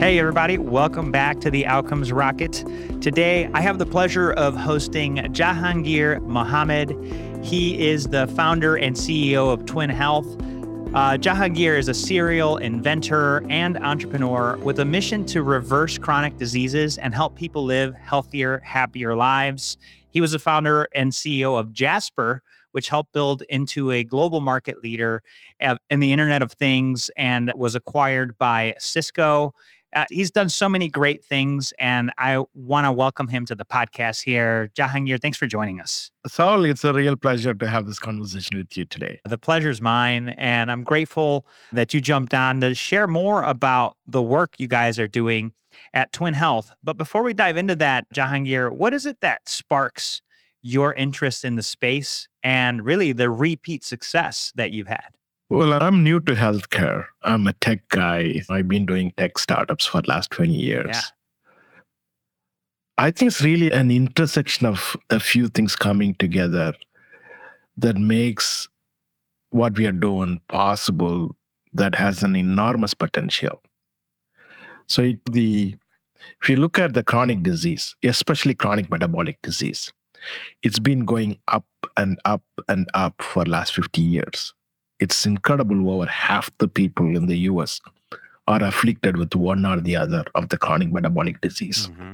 Hey, everybody, welcome back to the Outcomes Rocket. Today, I have the pleasure of hosting Jahangir Mohammed. He is the founder and CEO of Twin Health. Uh, Jahangir is a serial inventor and entrepreneur with a mission to reverse chronic diseases and help people live healthier, happier lives. He was the founder and CEO of Jasper, which helped build into a global market leader in the Internet of Things and was acquired by Cisco. Uh, he's done so many great things, and I want to welcome him to the podcast here. Jahangir, thanks for joining us. Saul, it's a real pleasure to have this conversation with you today. The pleasure's mine, and I'm grateful that you jumped on to share more about the work you guys are doing at Twin Health. But before we dive into that, Jahangir, what is it that sparks your interest in the space and really the repeat success that you've had? Well, I'm new to healthcare. I'm a tech guy. I've been doing tech startups for the last 20 years. Yeah. I think it's really an intersection of a few things coming together that makes what we are doing possible that has an enormous potential. So it, the if you look at the chronic disease, especially chronic metabolic disease, it's been going up and up and up for the last 50 years it's incredible over half the people in the US are afflicted with one or the other of the chronic metabolic disease. Mm-hmm.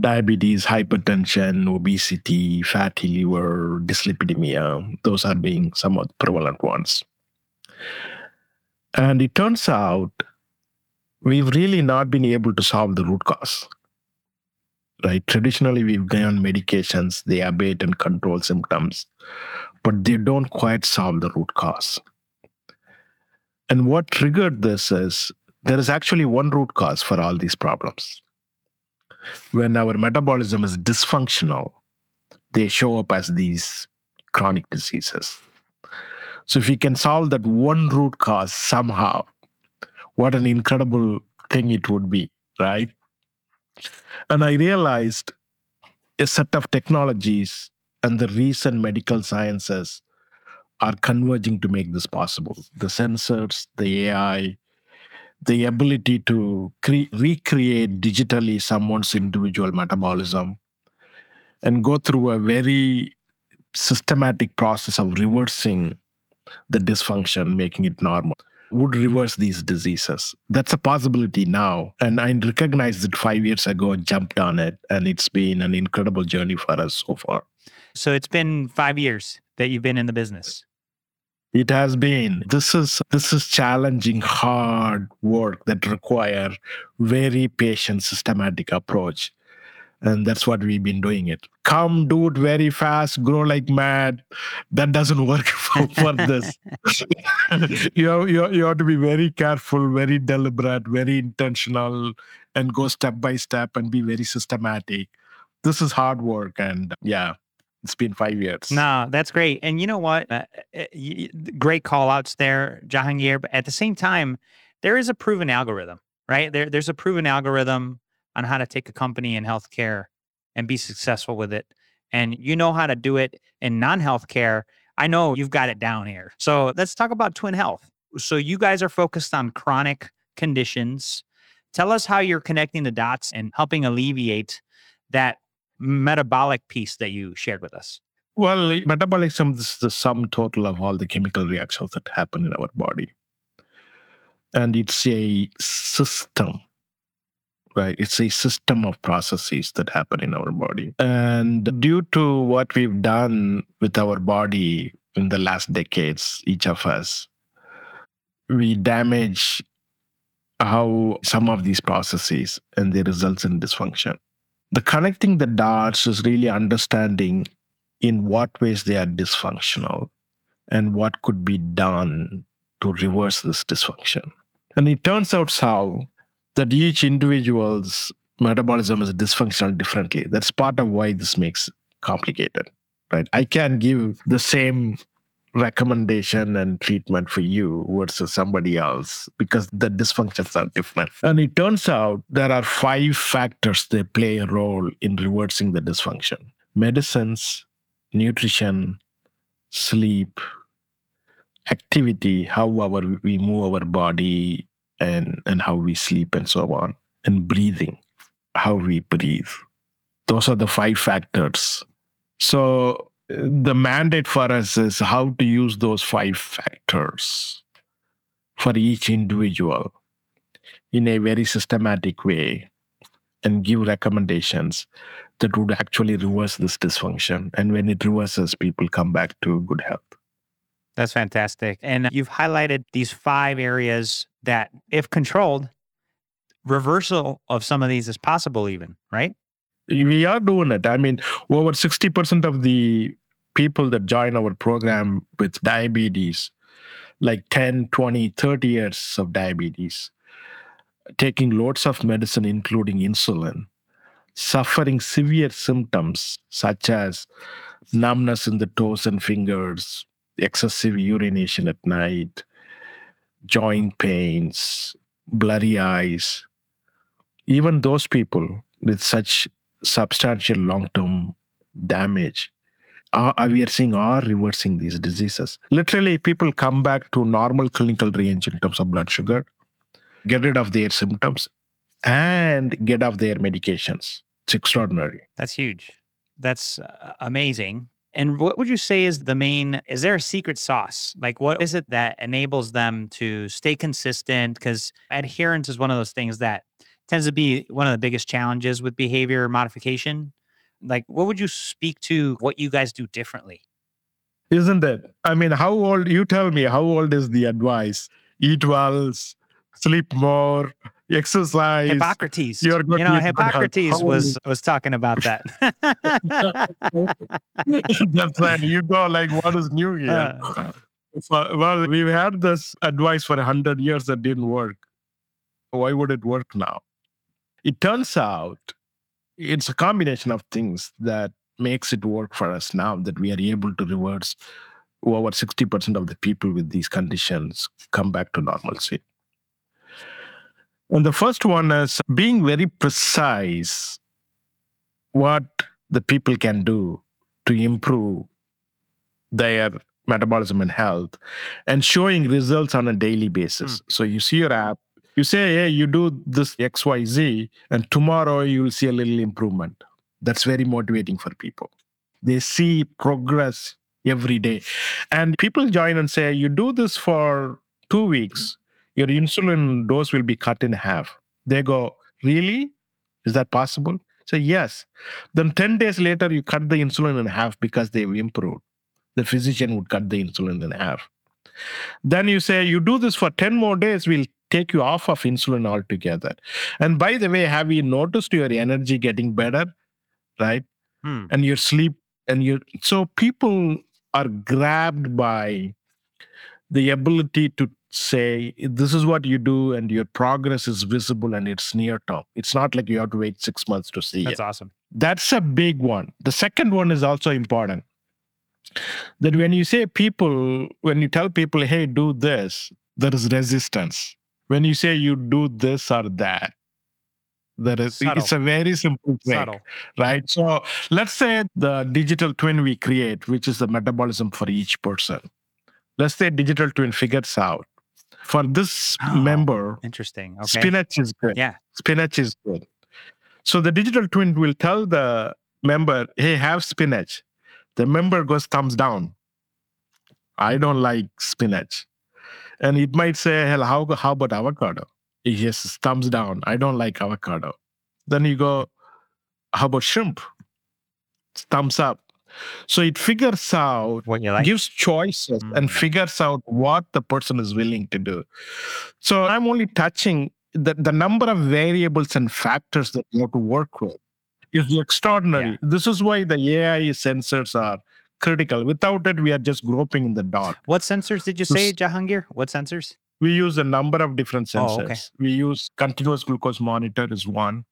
Diabetes, hypertension, obesity, fatty liver, dyslipidemia, those are being some of the prevalent ones. And it turns out we've really not been able to solve the root cause. Right? Traditionally, we've gone on medications, they abate and control symptoms but they don't quite solve the root cause. And what triggered this is there is actually one root cause for all these problems. When our metabolism is dysfunctional, they show up as these chronic diseases. So, if we can solve that one root cause somehow, what an incredible thing it would be, right? And I realized a set of technologies and the recent medical sciences are converging to make this possible. The sensors, the AI, the ability to cre- recreate digitally someone's individual metabolism and go through a very systematic process of reversing the dysfunction, making it normal, would reverse these diseases. That's a possibility now. And I recognized it five years ago, jumped on it, and it's been an incredible journey for us so far. So it's been five years that you've been in the business. It has been. This is this is challenging, hard work that require very patient, systematic approach. And that's what we've been doing it. Come, do it very fast, grow like mad. That doesn't work for, for this. you, have, you, you have to be very careful, very deliberate, very intentional, and go step by step and be very systematic. This is hard work. And yeah, it's been five years. No, that's great. And you know what? Uh, uh great call outs there, Jahangir. But at the same time, there is a proven algorithm, right? There, there's a proven algorithm on how to take a company in healthcare and be successful with it. And you know how to do it in non healthcare. I know you've got it down here. So let's talk about Twin Health. So you guys are focused on chronic conditions. Tell us how you're connecting the dots and helping alleviate that metabolic piece that you shared with us? Well, metabolism is the sum total of all the chemical reactions that happen in our body. And it's a system, right? It's a system of processes that happen in our body. And due to what we've done with our body in the last decades, each of us, we damage how some of these processes and they results in dysfunction the connecting the dots is really understanding in what ways they are dysfunctional and what could be done to reverse this dysfunction. And it turns out how that each individual's metabolism is dysfunctional differently. That's part of why this makes complicated, right? I can give the same recommendation and treatment for you versus somebody else because the dysfunctions are different. And it turns out there are five factors that play a role in reversing the dysfunction medicines, nutrition, sleep, activity, how our, we move our body, and, and how we sleep and so on, and breathing, how we breathe. Those are the five factors. So the mandate for us is how to use those five factors for each individual in a very systematic way and give recommendations that would actually reverse this dysfunction. And when it reverses, people come back to good health. That's fantastic. And you've highlighted these five areas that, if controlled, reversal of some of these is possible, even, right? We are doing it. I mean, over 60% of the people that join our program with diabetes, like 10, 20, 30 years of diabetes, taking loads of medicine, including insulin, suffering severe symptoms such as numbness in the toes and fingers, excessive urination at night, joint pains, blurry eyes. Even those people with such substantial long term damage are, we are seeing are reversing these diseases. Literally, people come back to normal clinical range in terms of blood sugar, get rid of their symptoms, and get off their medications. It's extraordinary. That's huge. That's uh, amazing. And what would you say is the main? Is there a secret sauce? Like, what is it that enables them to stay consistent? Because adherence is one of those things that tends to be one of the biggest challenges with behavior modification. Like, what would you speak to what you guys do differently? Isn't it? I mean, how old, you tell me, how old is the advice? Eat well, sleep more, exercise. Hippocrates. You're you know, Hippocrates was was talking about that. That's right. You go like, what is new here? Uh, so, well, we've had this advice for a hundred years that didn't work. Why would it work now? It turns out it's a combination of things that makes it work for us now that we are able to reverse over 60% of the people with these conditions come back to normalcy. And the first one is being very precise what the people can do to improve their metabolism and health and showing results on a daily basis. Mm. So you see your app, you say, hey, you do this XYZ, and tomorrow you will see a little improvement. That's very motivating for people. They see progress every day. And people join and say, you do this for two weeks, your insulin dose will be cut in half. They go, Really? Is that possible? So, yes. Then 10 days later, you cut the insulin in half because they've improved. The physician would cut the insulin in half. Then you say, You do this for 10 more days, we'll take you off of insulin altogether. And by the way, have you noticed your energy getting better? Right? Hmm. And your sleep, and your so people are grabbed by the ability to say this is what you do and your progress is visible and it's near term it's not like you have to wait six months to see that's it. awesome that's a big one the second one is also important that when you say people when you tell people hey do this there is resistance when you say you do this or that there is Subtle. it's a very simple thing Subtle. right so let's say the digital twin we create which is the metabolism for each person let's say digital twin figures out for this oh, member, interesting. Okay. Spinach is good. Yeah. Spinach is good. So the digital twin will tell the member, hey, have spinach. The member goes thumbs down. I don't like spinach. And it might say, hell, how, how about avocado? Yes, thumbs down. I don't like avocado. Then you go, how about shrimp? Thumbs up. So it figures out what you like. gives choices mm-hmm. and mm. figures out what the person is willing to do. So I'm only touching the, the number of variables and factors that you have to work with is extraordinary. Yeah. This is why the AI sensors are critical. Without it, we are just groping in the dark. What sensors did you say, Jahangir? What sensors? We use a number of different sensors. Oh, okay. We use continuous glucose monitor is one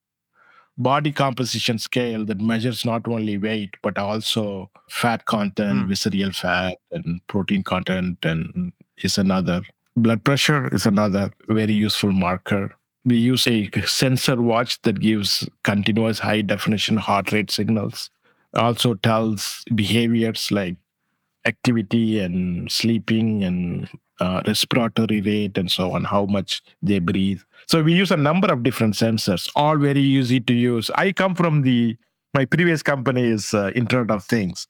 body composition scale that measures not only weight but also fat content, mm. visceral fat, and protein content, and is another. Blood pressure is another very useful marker. We use a sensor watch that gives continuous high definition heart rate signals. Also tells behaviors like activity and sleeping and uh, respiratory rate, and so on, how much they breathe. So we use a number of different sensors, all very easy to use. I come from the my previous company is uh, Internet of Things,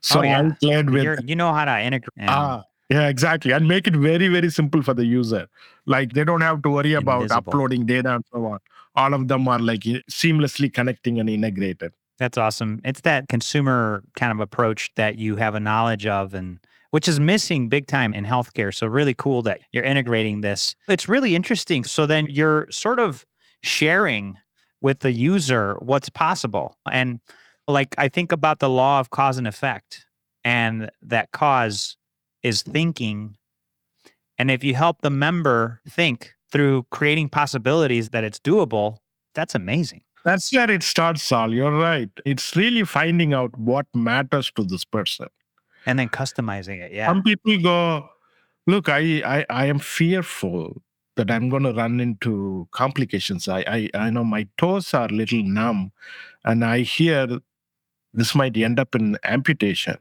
so Oh, yeah. I played with You're, you know how to integrate. ah yeah exactly and make it very very simple for the user. Like they don't have to worry about Invisible. uploading data and so on. All of them are like seamlessly connecting and integrated. That's awesome. It's that consumer kind of approach that you have a knowledge of and which is missing big time in healthcare. So really cool that you're integrating this. It's really interesting. So then you're sort of sharing with the user what's possible. And like I think about the law of cause and effect and that cause is thinking. And if you help the member think through creating possibilities that it's doable, that's amazing. That's where it starts, Sal. You're right. It's really finding out what matters to this person. And then customizing it. Yeah. Some people go, look, I, I, I am fearful that I'm going to run into complications. I, I, I know my toes are a little numb, and I hear this might end up in amputation.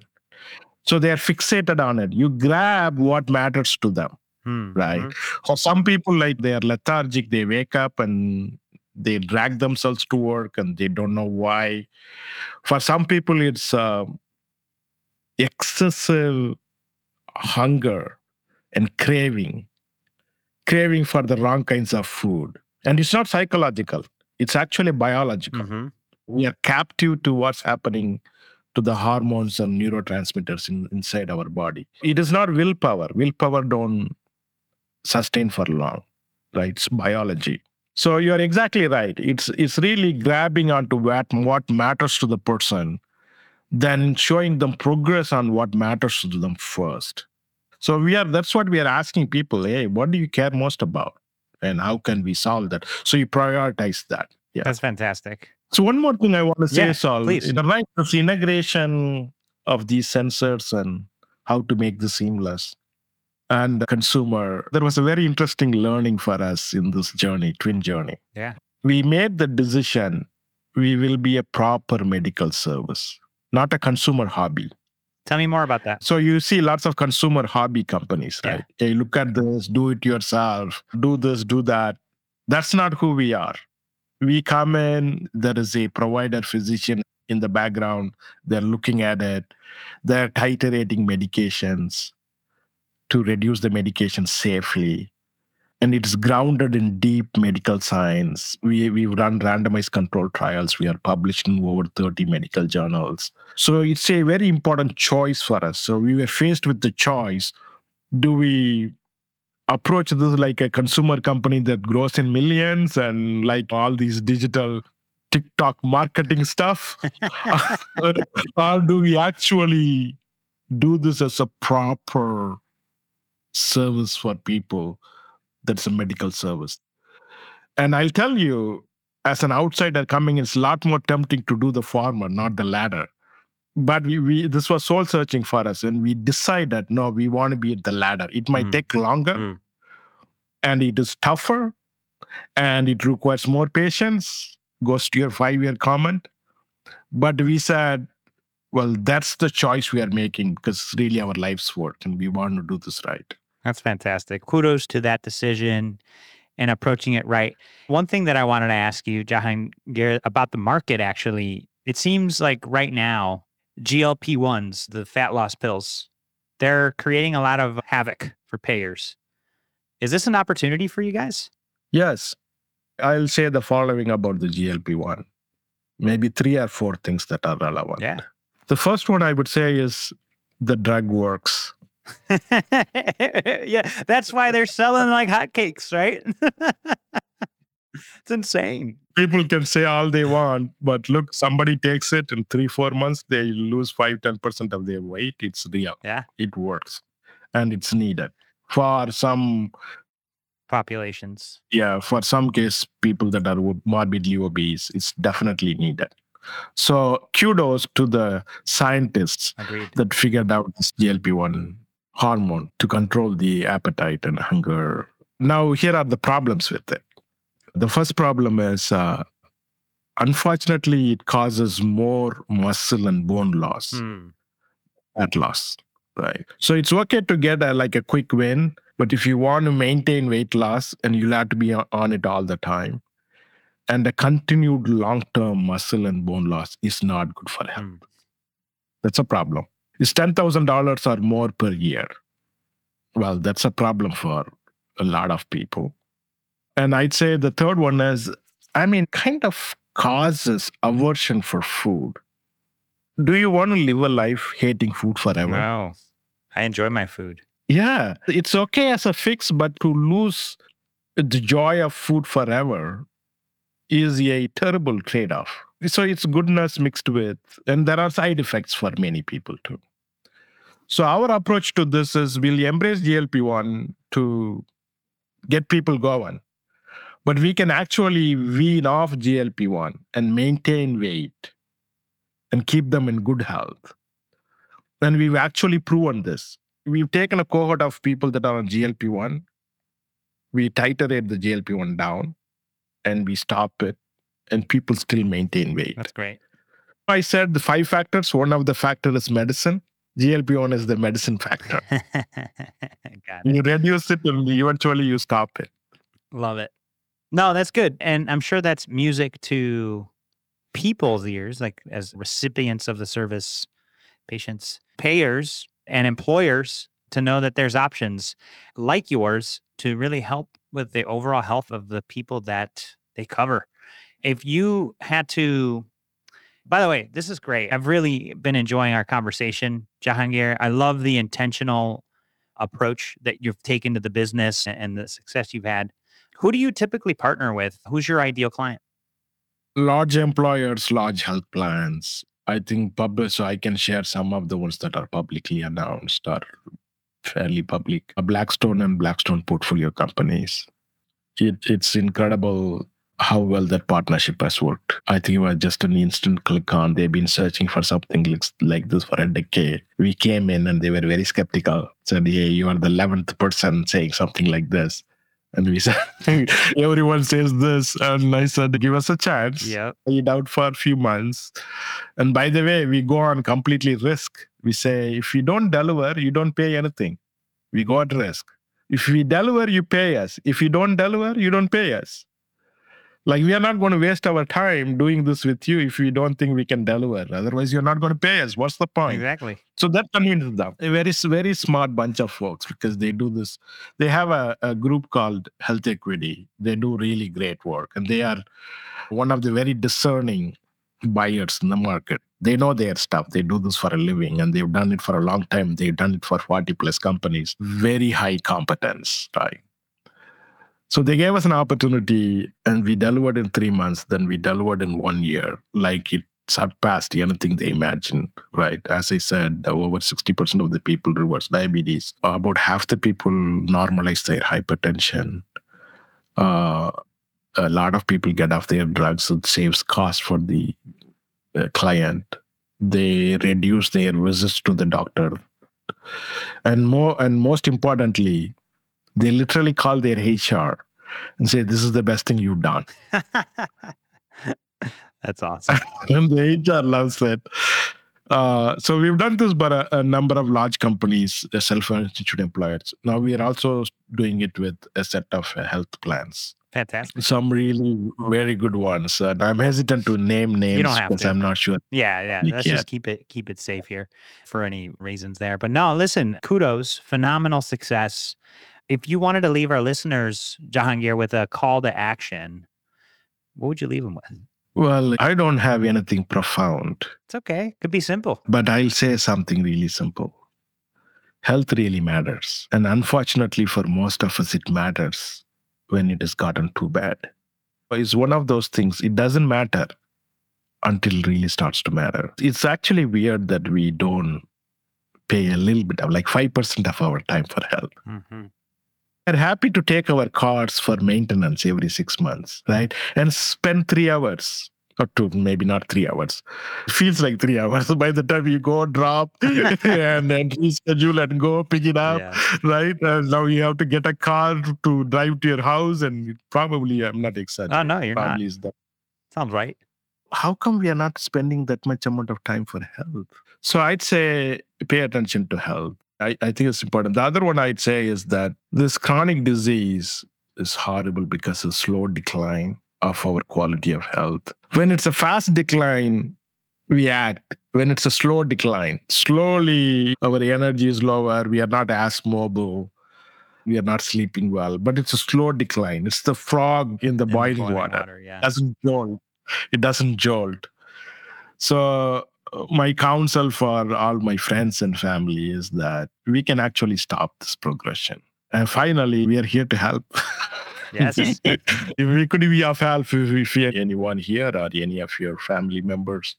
So they are fixated on it. You grab what matters to them. Hmm. Right. Mhm. For some people, like they are lethargic, they wake up and they drag themselves to work and they don't know why. For some people, it's uh, excessive hunger and craving, craving for the wrong kinds of food. And it's not psychological, it's actually biological. Mhm. We are captive to what's happening to the hormones and neurotransmitters in, inside our body. It is not willpower. Willpower don't sustain for long, right? It's biology. So you're exactly right. It's it's really grabbing onto what what matters to the person, then showing them progress on what matters to them first. So we are that's what we are asking people. Hey, what do you care most about? And how can we solve that? So you prioritize that. Yeah. That's fantastic. So one more thing I want to say, Yeah, Saul, please. you right, this integration of these sensors and how to make this seamless and the consumer. There was a very interesting learning for us in this journey, twin journey. Yeah. We made the decision we will be a proper medical service, not a consumer hobby. Tell me more about that. So you see lots of consumer hobby companies, Yeah. right? Hey, look at this, do it yourself, do this, do that. That's not who we are. We come in, there is a provider physician in the background, they're looking at it, they're titrating medications to reduce the medication safely. And it's grounded in deep medical science. We, we run randomized control trials. We are published in over 30 medical journals. So it's a very important choice for us. So we were faced with the choice do we approach this like a consumer company that grows in millions and like all these digital TikTok marketing stuff? or do we actually do this as a proper service for people that's a medical service? And I'll tell you, as an outsider coming, it's a lot more tempting to do the former, not the latter but we, we this was soul searching for us and we decided no we want to be at the latter it might Mm. take longer Mm. and it is tougher and it requires more patience goes to your five year comment but we said well that's the choice we are making because it's really our life's work and we want to do this right That's fantastic. Kudos to that decision and approaching it right. One thing that I wanted to ask you, Jahangir, about the market actually, it seems like right now, GLP 1s, the fat loss pills, they're creating a lot of havoc for payers. Is this an opportunity for you guys? yes i'll say the following about the glp-1 maybe three or four things that are relevant Yeah. the first one i would say is the drug works yeah, that's why they're selling like hotcakes, right? it's insane. people can say all they want, but look, somebody takes it in three, four months, they lose five, 10% of their weight. It's real. Yeah. It works and it's needed. For some, Populations. yeah, for some case, people that are morbidly obese, it's definitely needed. So kudos to the scientists Agreed. that figured out this GLP-1 hormone to control the appetite and hunger. Now, here are the problems with it. The first problem is, uh, unfortunately, it causes more muscle and bone loss, Hmm. fat loss. Right. So it's okay to get a, like a quick win, but if you want to maintain weight loss and you'll have to be on it all the time, and the continued long term muscle and bone loss is not good for health. Mm. That's a problem. It's $10,000 or more per year. Well, that's a problem for a lot of people. And I'd say the third one is, I mean, kind of causes aversion for food. Do you want to live a life hating food forever? No. I enjoy my food. Yeah. It's okay as a fix, but to lose the joy of food forever is a terrible trade off. So it's goodness mixed with, and there are side effects for many people too. So our approach to this is we'll embrace GLP 1 to get people going. But we can actually wean off GLP 1 and maintain weight and keep them in good health. And we've actually proven this. We've taken a cohort of people that are on GLP 1, we titrate the GLP 1 down, and we stop it, and people still maintain weight. That's great. I said the five factors. One of the factors is medicine. GLP 1 is the medicine factor. you reduce it and eventually you stop it. Love it. No, that's good. And I'm sure that's music to people's ears, like as recipients of the service, patients, payers, and employers to know that there's options like yours to really help with the overall health of the people that they cover. If you had to by the way, this is great. I've really been enjoying our conversation, Jahangir. I love the intentional approach that you've taken to the business and the success you've had. Who do you typically partner with? Who's your ideal client? Large employers, large health plans. I think public, so I can share some of the ones that are publicly announced or fairly public. Blackstone and Blackstone portfolio companies. It, it's incredible how well that partnership has worked. I think it was just an instant click on. They've been searching for something like this for a decade. We came in and they were very skeptical. Said, "Hey, you are the eleventh person saying something like this." And we said, everyone says this. And I said, give us a chance. Yeah. It out for a few months. And by the way, we go on completely risk. We say, if you don't deliver, you don't pay anything. We go at risk. If we deliver, you pay us. If you don't deliver, you don't pay us. Like we are not going to waste our time doing this with you if we don't think we can deliver. Otherwise, you're not going to pay us. What's the point? Exactly. So that convinces them. A very, very smart bunch of folks because they do this. They have a, a group called Health Equity. They do really great work, and they are one of the very discerning buyers in the market. They know their stuff. They do this for a living and they've done it for a long time. They've done it for 40 plus companies. Very high competence, right? So they gave us an opportunity and we delivered in three months, then we delivered in one year, like it surpassed anything they imagined, right? As I said, over 60% of the people reverse diabetes. About half the people normalize their hypertension. Uh, a lot of people get off their drugs. It saves cost for the uh, client. They reduce their visits to the doctor. And more and most importantly, they literally call their HR and say, This is the best thing you've done. That's awesome. and the HR loves it. Uh, so we've done this by a, a number of large companies, the self-institute employers. Now we are also doing it with a set of uh, health plans. Fantastic. Some really very good ones. And I'm hesitant to name names because I'm not sure. Yeah, yeah. You Let's can't. just keep it keep it safe here for any reasons there. But no, listen, kudos, phenomenal success. If you wanted to leave our listeners, Jahangir, with a call to action, what would you leave them with? Well, I don't have anything profound. It's okay. Could be simple. But I'll say something really simple. Health really matters. And unfortunately, for most of us, it matters when it has gotten too bad. It's one of those things, it doesn't matter until it really starts to matter. It's actually weird that we don't pay a little bit of like 5% of our time for health. Mm-hmm are happy to take our cars for maintenance every six months, right? And spend three hours or two, maybe not three hours. It feels like three hours by the time you go drop and then reschedule and go pick it up, yeah. right? And now you have to get a car to drive to your house, and probably I'm not excited. Oh no, you're probably not. Is that. Sounds right. How come we are not spending that much amount of time for health? So I'd say pay attention to health I, I think it's important. The other one I'd say is that this chronic disease is horrible because of slow decline of our quality of health. When it's a fast decline, we act. When it's a slow decline, slowly our energy is lower, we are not as mobile, we are not sleeping well, but it's a slow decline. It's the frog in the in boiling, boiling water. water yeah. It doesn't jolt. It doesn't jolt. So my counsel for all my friends and family is that we can actually stop this progression. And finally, we are here to help. Yes. if we could be of help if, if anyone here or any of your family members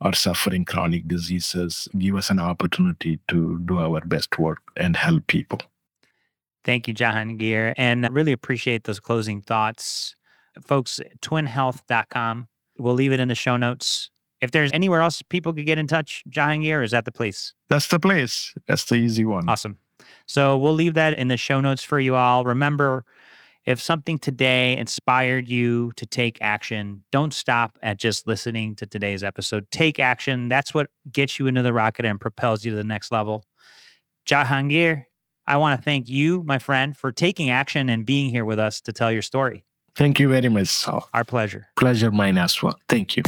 are suffering chronic diseases, give us an opportunity to do our best work and help people. Thank you, Jahangir. And I really appreciate those closing thoughts. Folks, twinhealth.com. We'll leave it in the show notes. If there's anywhere else people could get in touch, Jahangir, is that the place? That's the place. That's the easy one. Awesome. So we'll leave that in the show notes for you all. Remember, if something today inspired you to take action, don't stop at just listening to today's episode. Take action. That's what gets you into the rocket and propels you to the next level. Jahangir, I want to thank you, my friend, for taking action and being here with us to tell your story. Thank you very much. Our pleasure. Pleasure mine as well. Thank you.